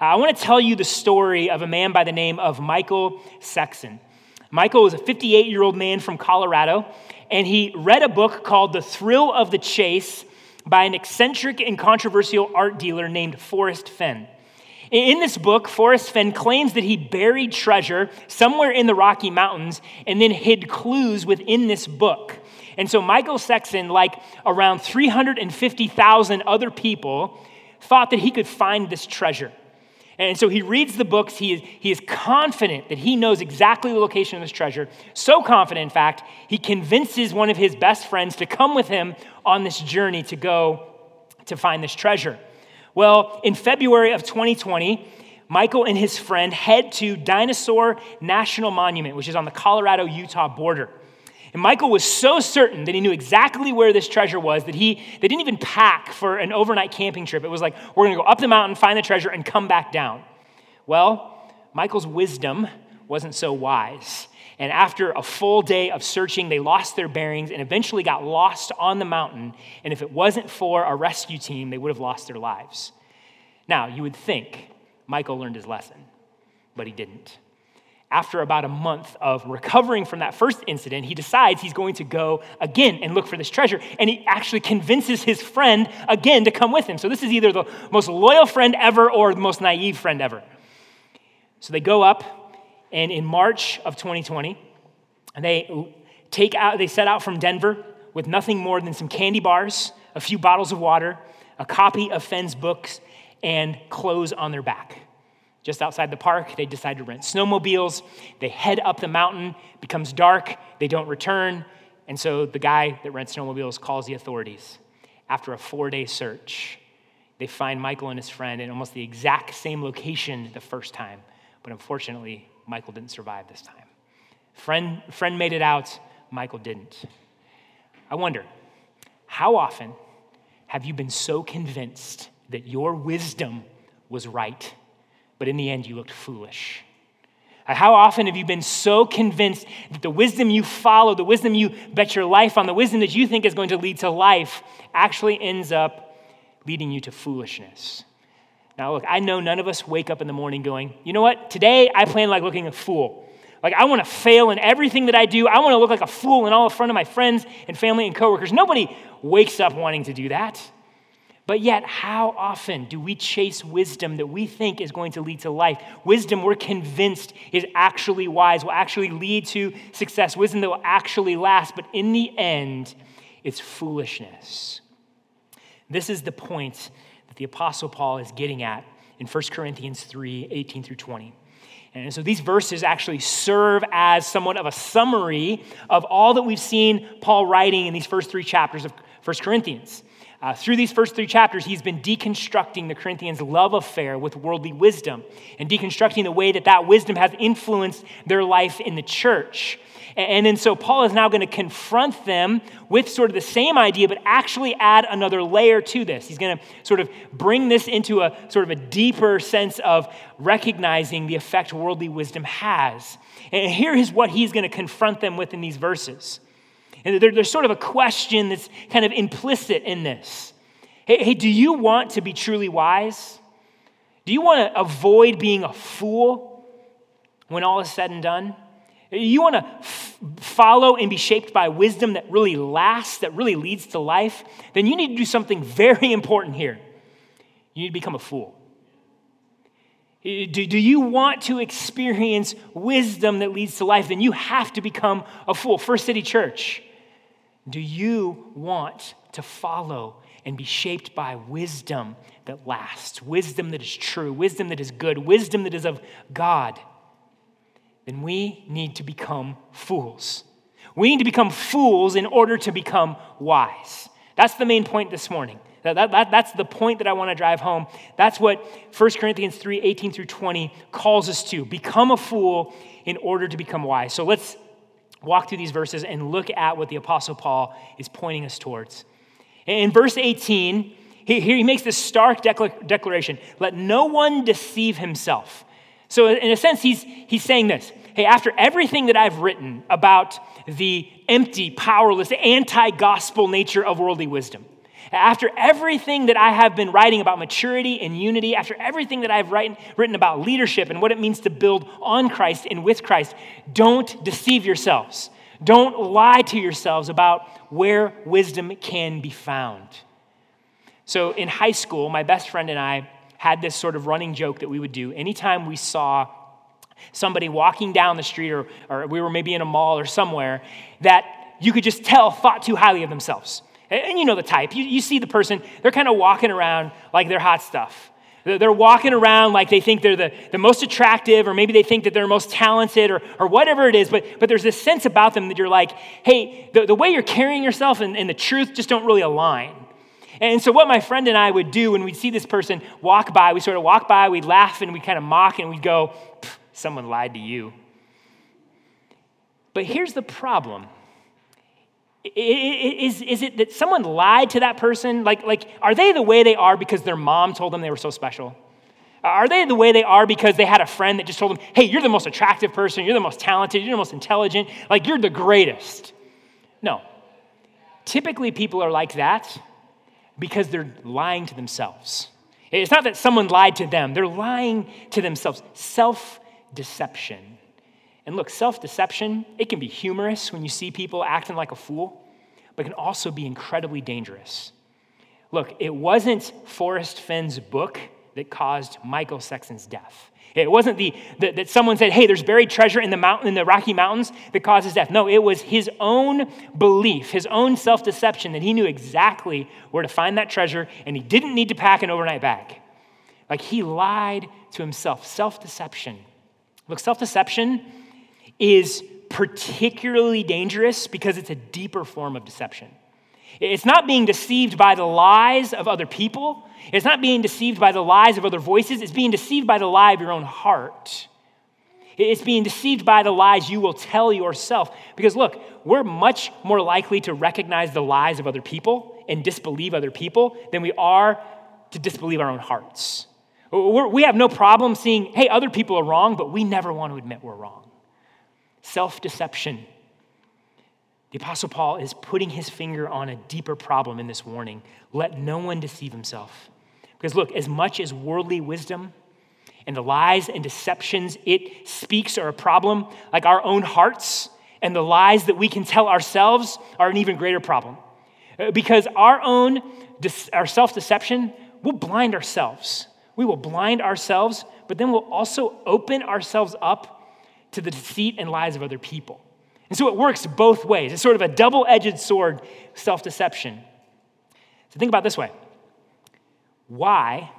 Uh, I want to tell you the story of a man by the name of Michael Sexton. Michael was a 58 year old man from Colorado, and he read a book called The Thrill of the Chase by an eccentric and controversial art dealer named Forrest Fenn. In this book, Forrest Fenn claims that he buried treasure somewhere in the Rocky Mountains and then hid clues within this book. And so Michael Sexton, like around 350,000 other people, thought that he could find this treasure. And so he reads the books. He is, he is confident that he knows exactly the location of this treasure. So confident, in fact, he convinces one of his best friends to come with him on this journey to go to find this treasure. Well, in February of 2020, Michael and his friend head to Dinosaur National Monument, which is on the Colorado Utah border. And Michael was so certain that he knew exactly where this treasure was that he they didn't even pack for an overnight camping trip. It was like, we're going to go up the mountain, find the treasure, and come back down. Well, Michael's wisdom wasn't so wise. And after a full day of searching, they lost their bearings and eventually got lost on the mountain. And if it wasn't for a rescue team, they would have lost their lives. Now, you would think Michael learned his lesson, but he didn't after about a month of recovering from that first incident, he decides he's going to go again and look for this treasure. And he actually convinces his friend again to come with him. So this is either the most loyal friend ever or the most naive friend ever. So they go up, and in March of 2020, they take out, they set out from Denver with nothing more than some candy bars, a few bottles of water, a copy of Fenn's books, and clothes on their back. Just outside the park, they decide to rent snowmobiles. They head up the mountain, becomes dark, they don't return. And so the guy that rents snowmobiles calls the authorities. After a four day search, they find Michael and his friend in almost the exact same location the first time. But unfortunately, Michael didn't survive this time. Friend, friend made it out, Michael didn't. I wonder, how often have you been so convinced that your wisdom was right but in the end, you looked foolish. Uh, how often have you been so convinced that the wisdom you follow, the wisdom you bet your life on, the wisdom that you think is going to lead to life, actually ends up leading you to foolishness? Now, look, I know none of us wake up in the morning going, you know what? Today I plan like looking a fool. Like, I want to fail in everything that I do. I want to look like a fool in all in front of my friends and family and coworkers. Nobody wakes up wanting to do that. But yet, how often do we chase wisdom that we think is going to lead to life? Wisdom we're convinced is actually wise, will actually lead to success, wisdom that will actually last, but in the end, it's foolishness. This is the point that the Apostle Paul is getting at in 1 Corinthians 3 18 through 20. And so these verses actually serve as somewhat of a summary of all that we've seen Paul writing in these first three chapters of 1 Corinthians. Uh, through these first three chapters, he's been deconstructing the Corinthians' love affair with worldly wisdom and deconstructing the way that that wisdom has influenced their life in the church. And then so Paul is now going to confront them with sort of the same idea, but actually add another layer to this. He's going to sort of bring this into a sort of a deeper sense of recognizing the effect worldly wisdom has. And here is what he's going to confront them with in these verses. And there, there's sort of a question that's kind of implicit in this. Hey, hey, do you want to be truly wise? Do you want to avoid being a fool when all is said and done? You want to f- follow and be shaped by wisdom that really lasts, that really leads to life? Then you need to do something very important here. You need to become a fool. Do, do you want to experience wisdom that leads to life? Then you have to become a fool. First City Church. Do you want to follow and be shaped by wisdom that lasts, wisdom that is true, wisdom that is good, wisdom that is of God? Then we need to become fools. We need to become fools in order to become wise. That's the main point this morning. That, that, that, that's the point that I want to drive home. That's what 1 Corinthians 3 18 through 20 calls us to. Become a fool in order to become wise. So let's walk through these verses and look at what the Apostle Paul is pointing us towards. In verse 18, he, he makes this stark declaration let no one deceive himself. So, in a sense, he's, he's saying this hey, after everything that I've written about the empty, powerless, anti gospel nature of worldly wisdom, After everything that I have been writing about maturity and unity, after everything that I've written, written about leadership and what it means to build on Christ and with Christ, don't deceive yourselves. Don't lie to yourselves about where wisdom can be found. So in high school, my best friend and I had this sort of running joke that we would do anytime we saw somebody walking down the street or, or we were maybe in a mall or somewhere that you could just tell thought too highly of themselves. And, and you know the type. You, you see the person, they're kind of walking around like they're hot stuff. They're walking around like they think they're the, the most attractive, or maybe they think that they're most talented, or, or whatever it is. But, but there's this sense about them that you're like, hey, the, the way you're carrying yourself and, and the truth just don't really align. And so, what my friend and I would do when we'd see this person walk by, we sort of walk by, we'd laugh and we'd kind of mock and we'd go, someone lied to you. But here's the problem is, is it that someone lied to that person? Like, like, are they the way they are because their mom told them they were so special? Are they the way they are because they had a friend that just told them, hey, you're the most attractive person, you're the most talented, you're the most intelligent, like you're the greatest? No. Typically, people are like that because they're lying to themselves. It's not that someone lied to them, they're lying to themselves. Self deception. And look, self deception, it can be humorous when you see people acting like a fool, but it can also be incredibly dangerous. Look, it wasn't Forrest Fenn's book that caused Michael Sexton's death. It wasn't the, the, that someone said, hey, there's buried treasure in the, mountain, in the Rocky Mountains that causes death. No, it was his own belief, his own self deception that he knew exactly where to find that treasure and he didn't need to pack an overnight bag. Like he lied to himself. Self deception. Look, self deception is particularly dangerous because it's a deeper form of deception. It's not being deceived by the lies of other people. It's not being deceived by the lies of other voices. It's being deceived by the lie of your own heart. It's being deceived by the lies you will tell yourself. Because look, we're much more likely to recognize the lies of other people and disbelieve other people than we are to disbelieve our own hearts. We're, we have no problem seeing, hey, other people are wrong, but we never want to admit we're wrong self deception. The Apostle Paul is putting his finger on a deeper problem in this warning. Let no one deceive himself. Because look, as much as worldly wisdom and the lies and deceptions it speaks are a problem, like our own hearts and the lies that we can tell ourselves are an even greater problem. Uh, because our own our self-deception will blind ourselves. We will blind ourselves, but then we'll also open ourselves up to the deceit and lies of other people. And so it works both ways. It's sort of a double edged sword, self deception. So think about this way why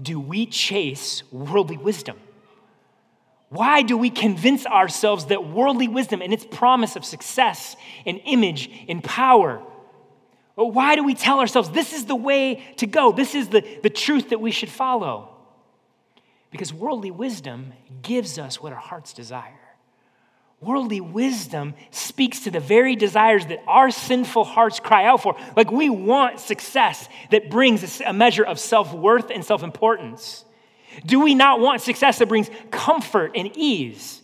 do we chase worldly wisdom? Why do we convince ourselves that worldly wisdom and its promise of success and image and power? Why do we tell ourselves this is the way to go? This is the, the truth that we should follow? Because worldly wisdom gives us what our hearts desire. Worldly wisdom speaks to the very desires that our sinful hearts cry out for. Like we want success that brings a measure of self worth and self importance. Do we not want success that brings comfort and ease?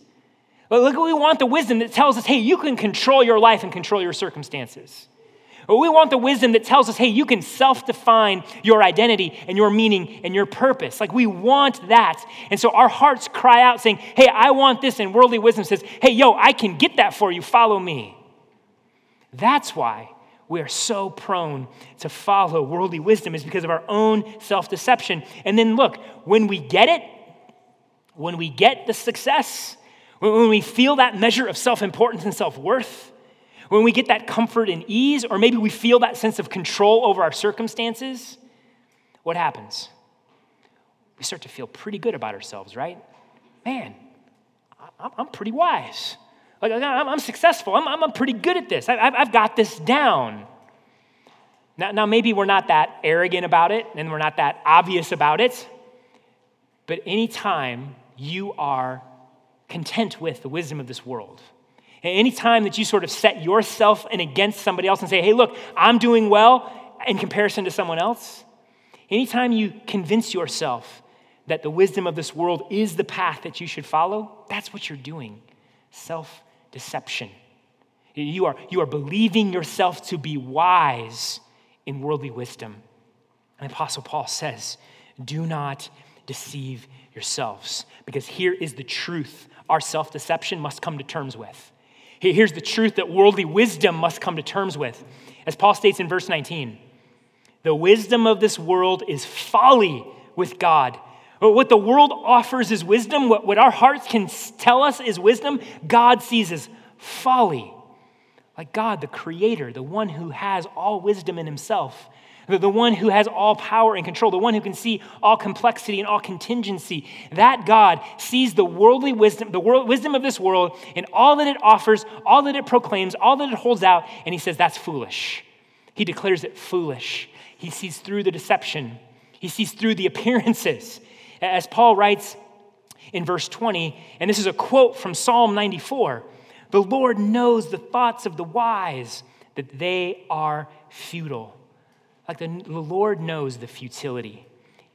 But Look, we want the wisdom that tells us, hey, you can control your life and control your circumstances. We want the wisdom that tells us, hey, you can self define your identity and your meaning and your purpose. Like we want that. And so our hearts cry out saying, hey, I want this. And worldly wisdom says, hey, yo, I can get that for you. Follow me. That's why we are so prone to follow worldly wisdom, is because of our own self deception. And then look, when we get it, when we get the success, when we feel that measure of self importance and self worth, when we get that comfort and ease, or maybe we feel that sense of control over our circumstances, what happens? We start to feel pretty good about ourselves, right? Man, I'm pretty wise. Like, I'm successful. I'm, I'm pretty good at this. I've got this down. Now, now, maybe we're not that arrogant about it and we're not that obvious about it, but anytime you are content with the wisdom of this world, Anytime that you sort of set yourself and against somebody else and say, hey, look, I'm doing well in comparison to someone else, anytime you convince yourself that the wisdom of this world is the path that you should follow, that's what you're doing self deception. You are, you are believing yourself to be wise in worldly wisdom. And Apostle Paul says, Do not deceive yourselves, because here is the truth our self deception must come to terms with. Here's the truth that worldly wisdom must come to terms with. As Paul states in verse 19, the wisdom of this world is folly with God. What the world offers is wisdom, what, what our hearts can tell us is wisdom, God sees as folly. Like God, the creator, the one who has all wisdom in himself, the, the one who has all power and control, the one who can see all complexity and all contingency. That God sees the worldly wisdom, the world, wisdom of this world, and all that it offers, all that it proclaims, all that it holds out, and he says that's foolish. He declares it foolish. He sees through the deception, he sees through the appearances. As Paul writes in verse 20, and this is a quote from Psalm 94 the Lord knows the thoughts of the wise, that they are futile. Like the, the Lord knows the futility,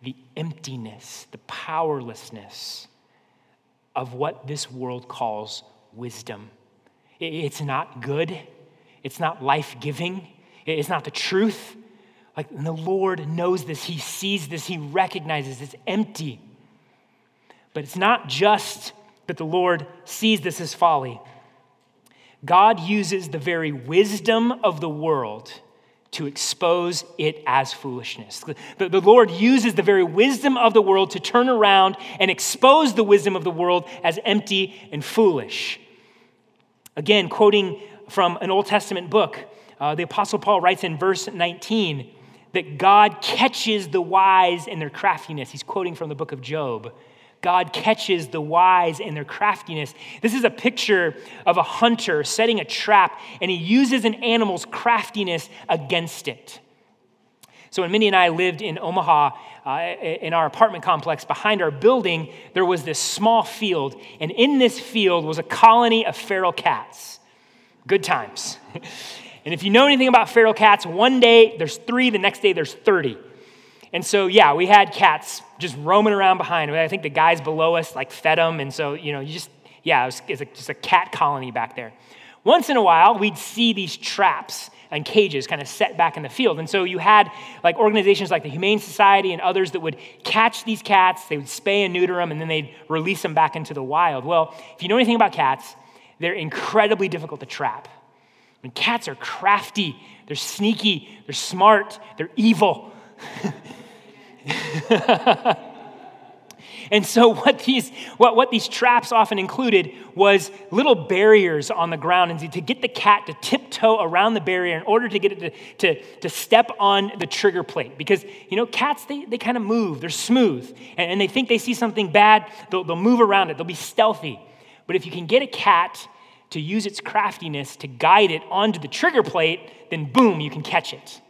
the emptiness, the powerlessness of what this world calls wisdom. It's not good, it's not life giving, it's not the truth. Like the Lord knows this, He sees this, He recognizes it's empty. But it's not just that the Lord sees this as folly. God uses the very wisdom of the world to expose it as foolishness. The, the, Lord uses the very wisdom of the world to turn around and expose the wisdom of the world as empty and foolish. Again, quoting from an Old Testament book, uh, the Apostle Paul writes in verse 19 that God catches the wise in their craftiness. He's quoting from the book of Job. God catches the wise in their craftiness. This is a picture of a hunter setting a trap, and he uses an animal's craftiness against it. So, when Minnie and I lived in Omaha, uh, in our apartment complex, behind our building, there was this small field, and in this field was a colony of feral cats. Good times. and if you know anything about feral cats, one day there's three, the next day there's 30. And so, yeah, we had cats just roaming around behind. I think the guys below us like fed them. And so, you know, you just, yeah, it was, it was just a cat colony back there. Once in a while, we'd see these traps and cages kind of set back in the field. And so you had like organizations like the Humane Society and others that would catch these cats, they would spay and neuter them, and then they'd release them back into the wild. Well, if you know anything about cats, they're incredibly difficult to trap. I mean, cats are crafty, they're sneaky, they're smart, they're evil. and so what these, what, what these traps often included was little barriers on the ground. And to get the cat to tiptoe around the barrier in order to get it to, to, to step on the trigger plate. Because, you know, cats, they, they kind of move, they're smooth, and, and they think they see something bad, they'll, they'll move around it, they'll be stealthy. But if you can get a cat to use its craftiness to guide it onto the trigger plate, then boom, you can catch it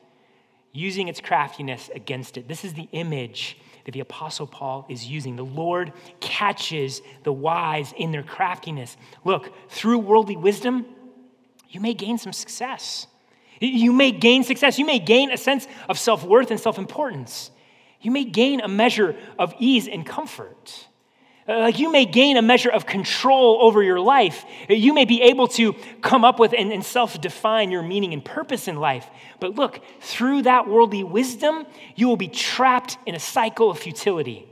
using its craftiness against it. This is the image that the Apostle Paul is using. The Lord catches the wise in their craftiness. Look, through worldly wisdom, you may gain some success. You may gain success. You may gain a sense of self worth and self importance. You may gain a measure of ease and comfort. Uh, like you may gain a measure of control over your life. You may be able to come up with and, and self define your meaning and purpose in life. But look, through that worldly wisdom, you will be trapped in a cycle of futility.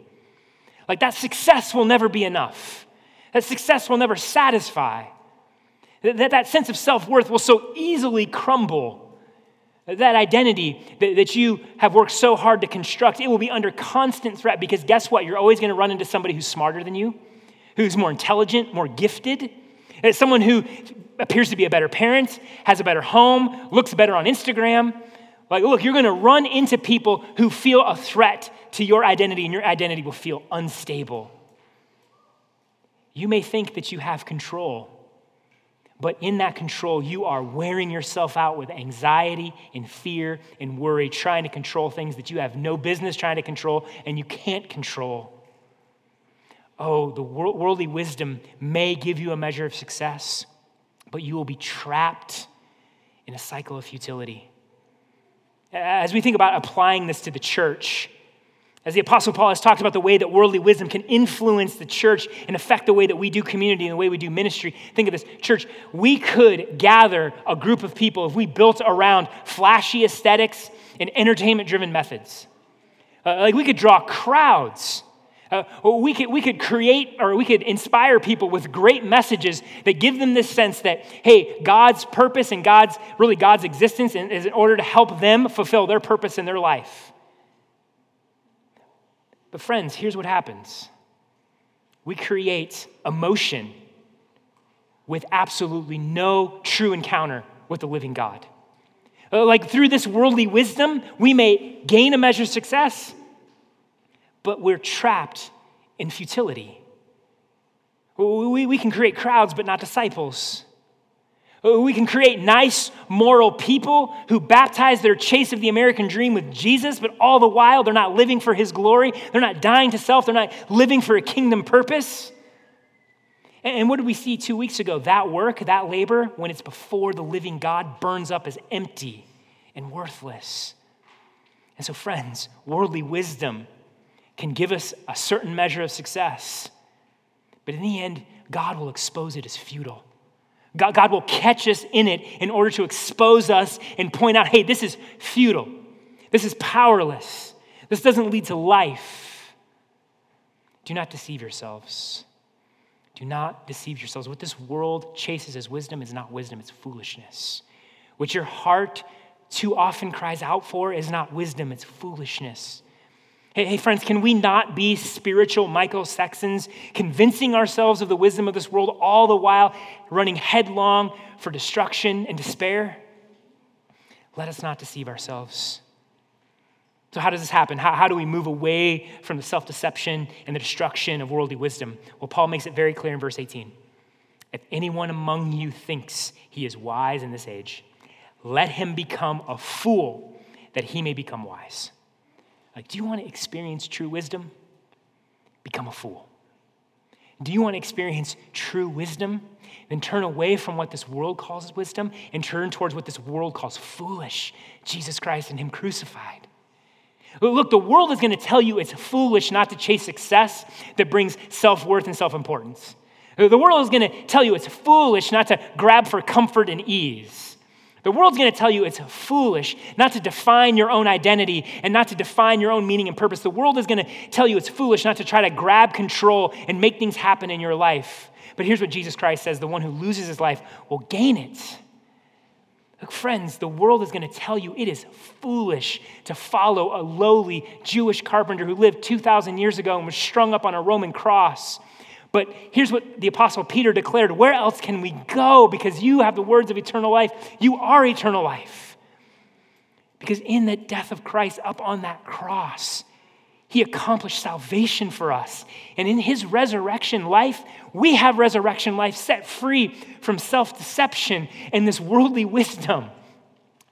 Like that success will never be enough, that success will never satisfy, that, that sense of self worth will so easily crumble that identity that, that you have worked so hard to construct, it will be under constant threat because guess what? You're always going to run into somebody who's smarter than you, who's more intelligent, more gifted, uh, someone who appears to be a better parent, has a better home, looks better on Instagram. Like, look, you're going to run into people who feel a threat to your identity, and your identity will feel unstable. You may think that you have control but in that control, you are wearing yourself out with anxiety and fear and worry, trying to control things that you have no business trying to control and you can't control. Oh, the worldly wisdom may give you a measure of success, but you will be trapped in a cycle of futility. As we think about applying this to the church, as the Apostle Paul has talked about the way that worldly wisdom can influence the church and affect the way that we do community and the way we do ministry. Think of this church, we could gather a group of people if we built around flashy aesthetics and entertainment driven methods. Uh, like we could draw crowds. Uh, we, could, we could create or we could inspire people with great messages that give them this sense that, hey, God's purpose and God's, really God's existence is in order to help them fulfill their purpose in their life. But, friends, here's what happens we create emotion with absolutely no true encounter with the living God. Uh, like through this worldly wisdom, we may gain a measure of success, but we're trapped in futility. We, we can create crowds, but not disciples. Uh, we can create nice, moral people who baptize their chase of the American dream with Jesus, but all the while they're not living for his glory. They're not dying to self. They're not living for a kingdom purpose. And what did we see two weeks ago? That work, that labor, when it's before the living God, burns up as empty and worthless. And so, friends, worldly wisdom can give us a certain measure of success, but in the end, God will expose it as futile. God, God will catch us in it in order to expose us and point out hey, this is futile. This is powerless. This doesn't lead to life. Do not deceive yourselves. Do not deceive yourselves. What this world chases as wisdom is not wisdom, it's foolishness. What your heart too often cries out for is not wisdom, it's foolishness. Hey, hey, friends, can we not be spiritual Michael Sextons, convincing ourselves of the wisdom of this world, all the while running headlong for destruction and despair? Let us not deceive ourselves. So, how does this happen? How, how do we move away from the self deception and the destruction of worldly wisdom? Well, Paul makes it very clear in verse 18. If anyone among you thinks he is wise in this age, let him become a fool that he may become wise. Like, do you want to experience true wisdom? Become a fool. Do you want to experience true wisdom? Then turn away from what this world calls wisdom and turn towards what this world calls foolish Jesus Christ and Him crucified. Look, the world is going to tell you it's foolish not to chase success that brings self worth and self importance. The world is going to tell you it's foolish not to grab for comfort and ease. The world's going to tell you it's foolish not to define your own identity and not to define your own meaning and purpose. The world is going to tell you it's foolish not to try to grab control and make things happen in your life. But here's what Jesus Christ says the one who loses his life will gain it. Look, friends, the world is going to tell you it is foolish to follow a lowly Jewish carpenter who lived 2,000 years ago and was strung up on a Roman cross. But here's what the Apostle Peter declared Where else can we go? Because you have the words of eternal life. You are eternal life. Because in the death of Christ up on that cross, he accomplished salvation for us. And in his resurrection life, we have resurrection life set free from self deception and this worldly wisdom.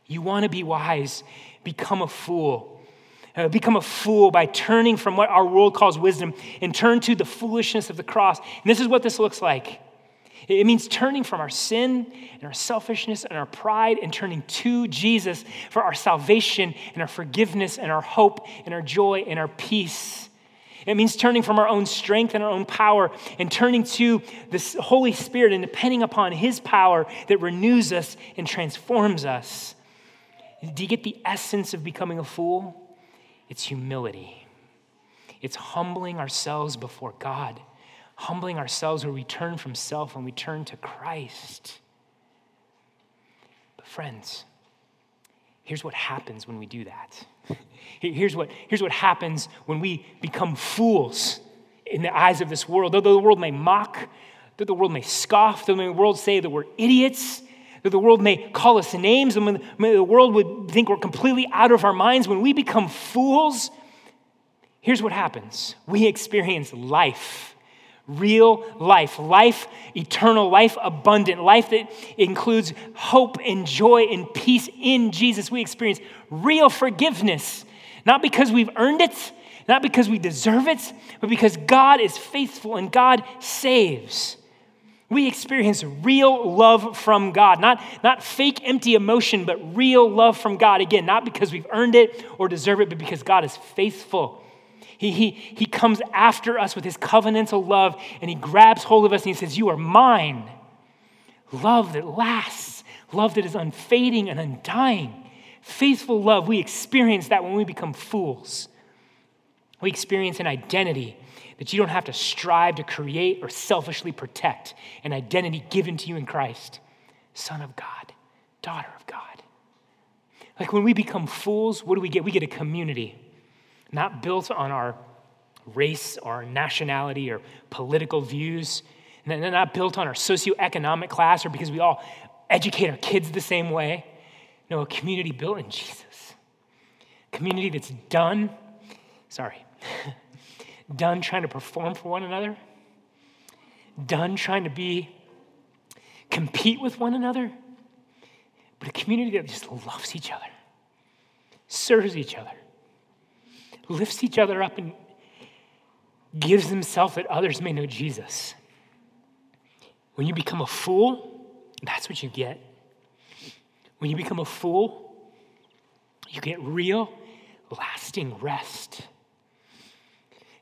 You want to be wise, become a fool. Uh, become a fool by turning from what our world calls wisdom and turn to the foolishness of the cross. And this is what this looks like it means turning from our sin and our selfishness and our pride and turning to Jesus for our salvation and our forgiveness and our hope and our joy and our peace. It means turning from our own strength and our own power and turning to the Holy Spirit and depending upon His power that renews us and transforms us. Do you get the essence of becoming a fool? It's humility, it's humbling ourselves before God humbling ourselves where we turn from self and we turn to Christ. But, friends, here's what happens when we do that. Here's what, here's what happens when we become fools in the eyes of this world. Though the world may mock, though the world may scoff, though the world say that we're idiots, though the world may call us names, and when the world would think we're completely out of our minds, when we become fools, here's what happens we experience life real life, life eternal, life abundant, life that includes hope and joy and peace in Jesus. We experience real forgiveness, not because we've earned it, not because we deserve it, but because God is faithful and God saves. We experience real love from God, not, not fake, empty emotion, but real love from God. Again, not because we've earned it or deserve it, but because God is faithful he, he, he comes after us with his covenantal love and he grabs hold of us and he says, You are mine. Love that lasts, love that is unfading and undying, Faithful love, we experience that when we become fools. We experience an identity that you don't have to strive to create or selfishly protect, an identity given to you in Christ Son of God, daughter of God. Like when we become fools, what do we get? We get a community, not built on our race or nationality or political views, and they're not built on our socioeconomic class or because we all educate our kids the same way. No, a community built in Jesus. Community that's done, sorry, done trying to perform for one another, done trying to be, compete with one another, but a community that just loves each other, serves each other, lifts each other up, and gives himself that others may know Jesus. When you become a fool, that's what you get. When you become a fool, you get real, lasting rest.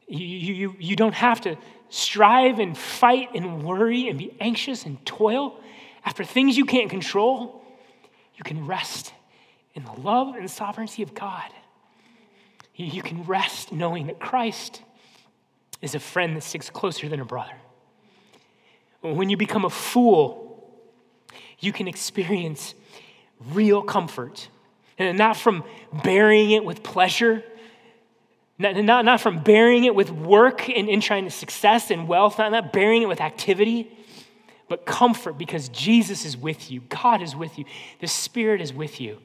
You, you, you don't have to strive and fight and worry and be anxious and toil after things you can't control. You can rest in the love and sovereignty of God. You can rest knowing that Christ is a friend that sticks closer than a brother. When you become a fool, you can experience real comfort. And not from burying it with pleasure, not, not, not from bearing it with work and, and trying to success and wealth, not, not burying it with activity, but comfort because Jesus is with you. God is with you. The Spirit is with you.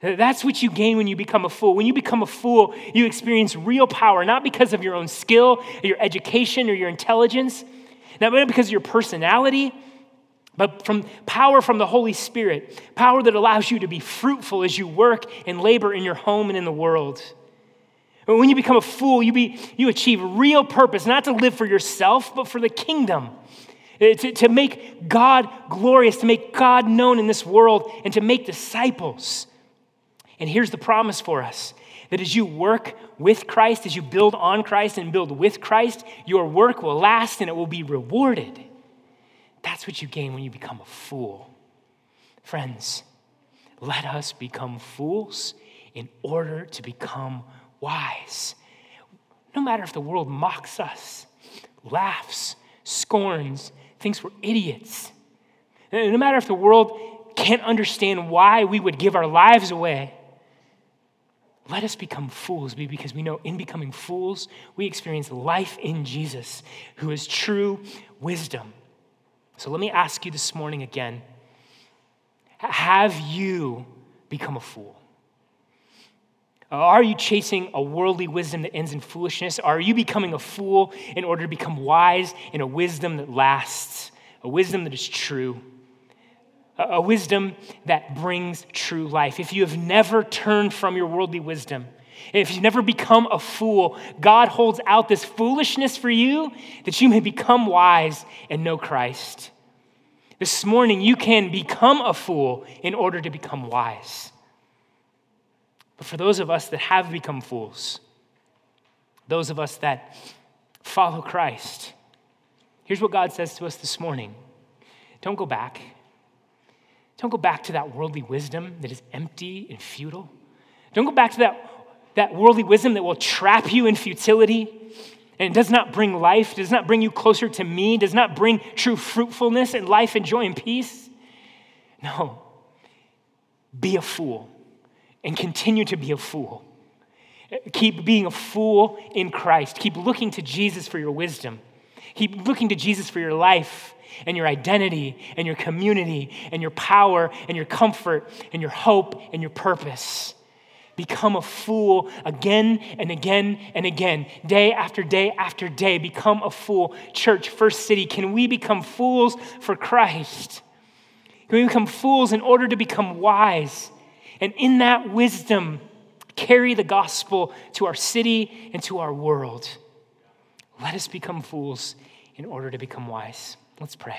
That's what you gain when you become a fool. When you become a fool, you experience real power, not because of your own skill, or your education, or your intelligence, not because of your personality, but from power from the Holy Spirit, power that allows you to be fruitful as you work and labor in your home and in the world. When you become a fool, you, be, you achieve real purpose, not to live for yourself, but for the kingdom. Uh, to, to make God glorious, to make God known in this world, and to make disciples. And here's the promise for us that as you work with Christ, as you build on Christ and build with Christ, your work will last and it will be rewarded. That's what you gain when you become a fool. Friends, let us become fools in order to become wise. No matter if the world mocks us, laughs, scorns, thinks we're idiots. No matter if the world can't understand why we would give our lives away, let us become fools because we know in becoming fools, we experience life in Jesus, who is true wisdom. So let me ask you this morning again have you become a fool? Uh, are you chasing a worldly wisdom that ends in foolishness? Are you becoming a fool in order to become wise in a wisdom that lasts, a wisdom that is true, a wisdom that brings true life? If you have never turned from your worldly wisdom, if you've never become a fool, God holds out this foolishness for you that you may become wise and know Christ. This morning, you can become a fool in order to become wise. But for those of us that have become fools, those of us that follow Christ, here's what God says to us this morning don't go back. Don't go back to that worldly wisdom that is empty and futile. Don't go back to that, that worldly wisdom that will trap you in futility and does not bring life, does not bring you closer to me, does not bring true fruitfulness and life and joy and peace. No. Be a fool and continue to be a fool. Keep being a fool in Christ. Keep looking to Jesus for your wisdom. Keep looking to Jesus for your life and your identity and your community and your power and your comfort and your hope and your purpose. Become a fool again and again and again, day after day after day. Become a fool. Church, First City, can we become fools for Christ? Can we become fools in order to become wise? And in that wisdom, carry the gospel to our city and to our world. Let us become fools in order to become wise. Let's pray.